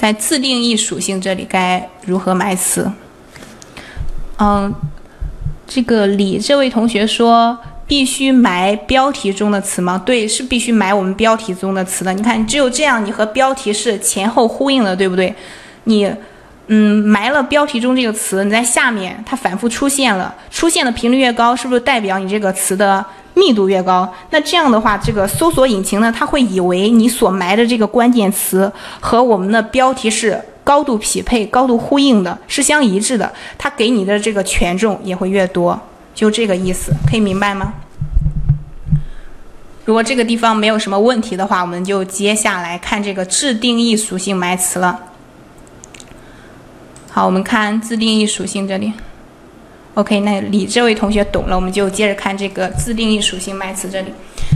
在自定义属性这里该如何埋词？嗯，这个李这位同学说必须埋标题中的词吗？对，是必须埋我们标题中的词的。你看，只有这样，你和标题是前后呼应的，对不对？你，嗯，埋了标题中这个词，你在下面它反复出现了，出现的频率越高，是不是代表你这个词的密度越高？那这样的话，这个搜索引擎呢，它会以为你所埋的这个关键词和我们的标题是。高度匹配、高度呼应的，是相一致的，它给你的这个权重也会越多，就这个意思，可以明白吗？如果这个地方没有什么问题的话，我们就接下来看这个自定义属性埋词了。好，我们看自定义属性这里。OK，那李这位同学懂了，我们就接着看这个自定义属性埋词这里。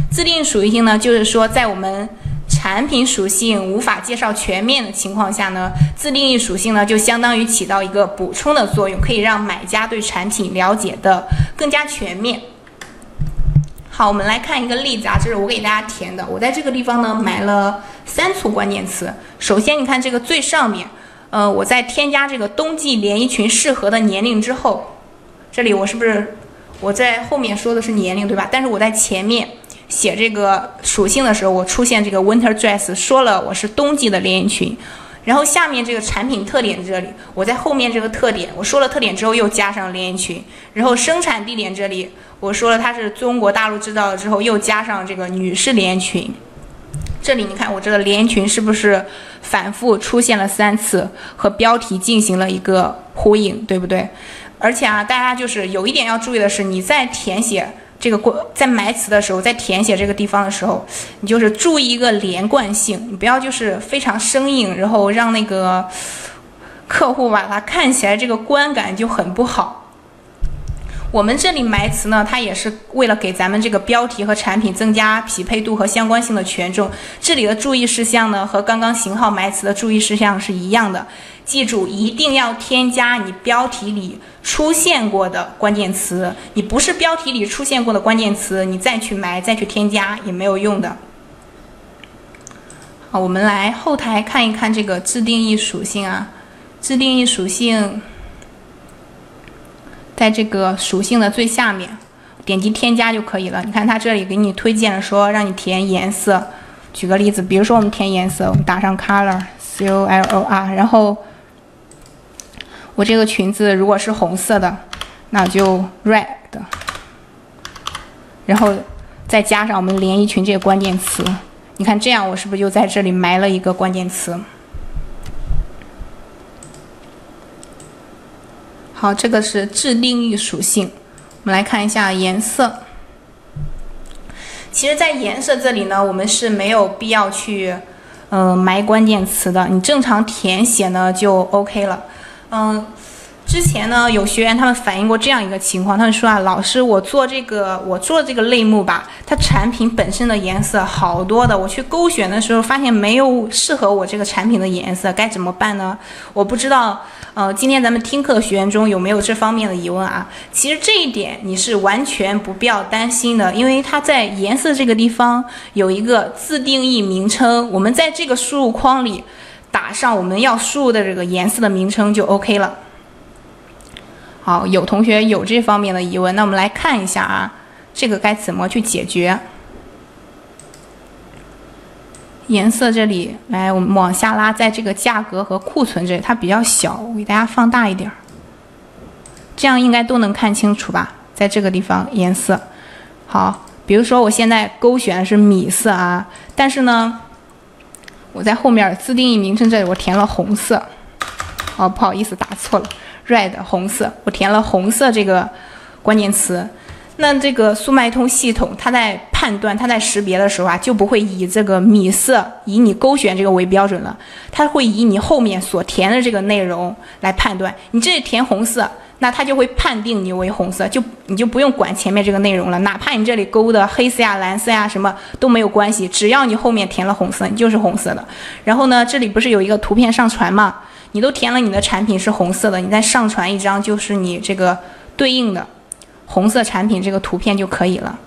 自定义属性呢，就是说在我们产品属性无法介绍全面的情况下呢，自定义属性呢就相当于起到一个补充的作用，可以让买家对产品了解的更加全面。好，我们来看一个例子啊，这是我给大家填的。我在这个地方呢埋了三处关键词。首先，你看这个最上面，呃，我在添加这个冬季连衣裙适合的年龄之后，这里我是不是我在后面说的是年龄对吧？但是我在前面。写这个属性的时候，我出现这个 winter dress，说了我是冬季的连衣裙，然后下面这个产品特点这里，我在后面这个特点，我说了特点之后又加上连衣裙，然后生产地点这里，我说了它是中国大陆制造了之后又加上这个女士连衣裙，这里你看我这个连衣裙是不是反复出现了三次，和标题进行了一个呼应，对不对？而且啊，大家就是有一点要注意的是，你在填写。这个过在埋词的时候，在填写这个地方的时候，你就是注意一个连贯性，你不要就是非常生硬，然后让那个客户把它看起来这个观感就很不好。我们这里埋词呢，它也是为了给咱们这个标题和产品增加匹配度和相关性的权重。这里的注意事项呢，和刚刚型号埋词的注意事项是一样的。记住，一定要添加你标题里出现过的关键词。你不是标题里出现过的关键词，你再去埋、再去添加也没有用的。好，我们来后台看一看这个自定义属性啊，自定义属性。在这个属性的最下面，点击添加就可以了。你看它这里给你推荐了，说让你填颜色。举个例子，比如说我们填颜色，我们打上 color，c o l o r，然后我这个裙子如果是红色的，那就 red，然后再加上我们连衣裙这个关键词。你看这样，我是不是就在这里埋了一个关键词？好，这个是自定义属性。我们来看一下颜色。其实，在颜色这里呢，我们是没有必要去，嗯，埋关键词的。你正常填写呢就 OK 了。嗯。之前呢，有学员他们反映过这样一个情况，他们说啊，老师，我做这个，我做这个类目吧，它产品本身的颜色好多的，我去勾选的时候发现没有适合我这个产品的颜色，该怎么办呢？我不知道，呃，今天咱们听课的学员中有没有这方面的疑问啊？其实这一点你是完全不必要担心的，因为它在颜色这个地方有一个自定义名称，我们在这个输入框里打上我们要输入的这个颜色的名称就 OK 了。好，有同学有这方面的疑问，那我们来看一下啊，这个该怎么去解决？颜色这里，来我们往下拉，在这个价格和库存这里，它比较小，我给大家放大一点儿，这样应该都能看清楚吧？在这个地方颜色，好，比如说我现在勾选的是米色啊，但是呢，我在后面自定义名称这里我填了红色，哦，不好意思，打错了。red 红色，我填了红色这个关键词，那这个速卖通系统它在判断、它在识别的时候啊，就不会以这个米色以你勾选这个为标准了，它会以你后面所填的这个内容来判断。你这里填红色，那它就会判定你为红色，就你就不用管前面这个内容了，哪怕你这里勾的黑色呀、蓝色呀什么都没有关系，只要你后面填了红色，你就是红色的。然后呢，这里不是有一个图片上传吗？你都填了你的产品是红色的，你再上传一张就是你这个对应的红色产品这个图片就可以了。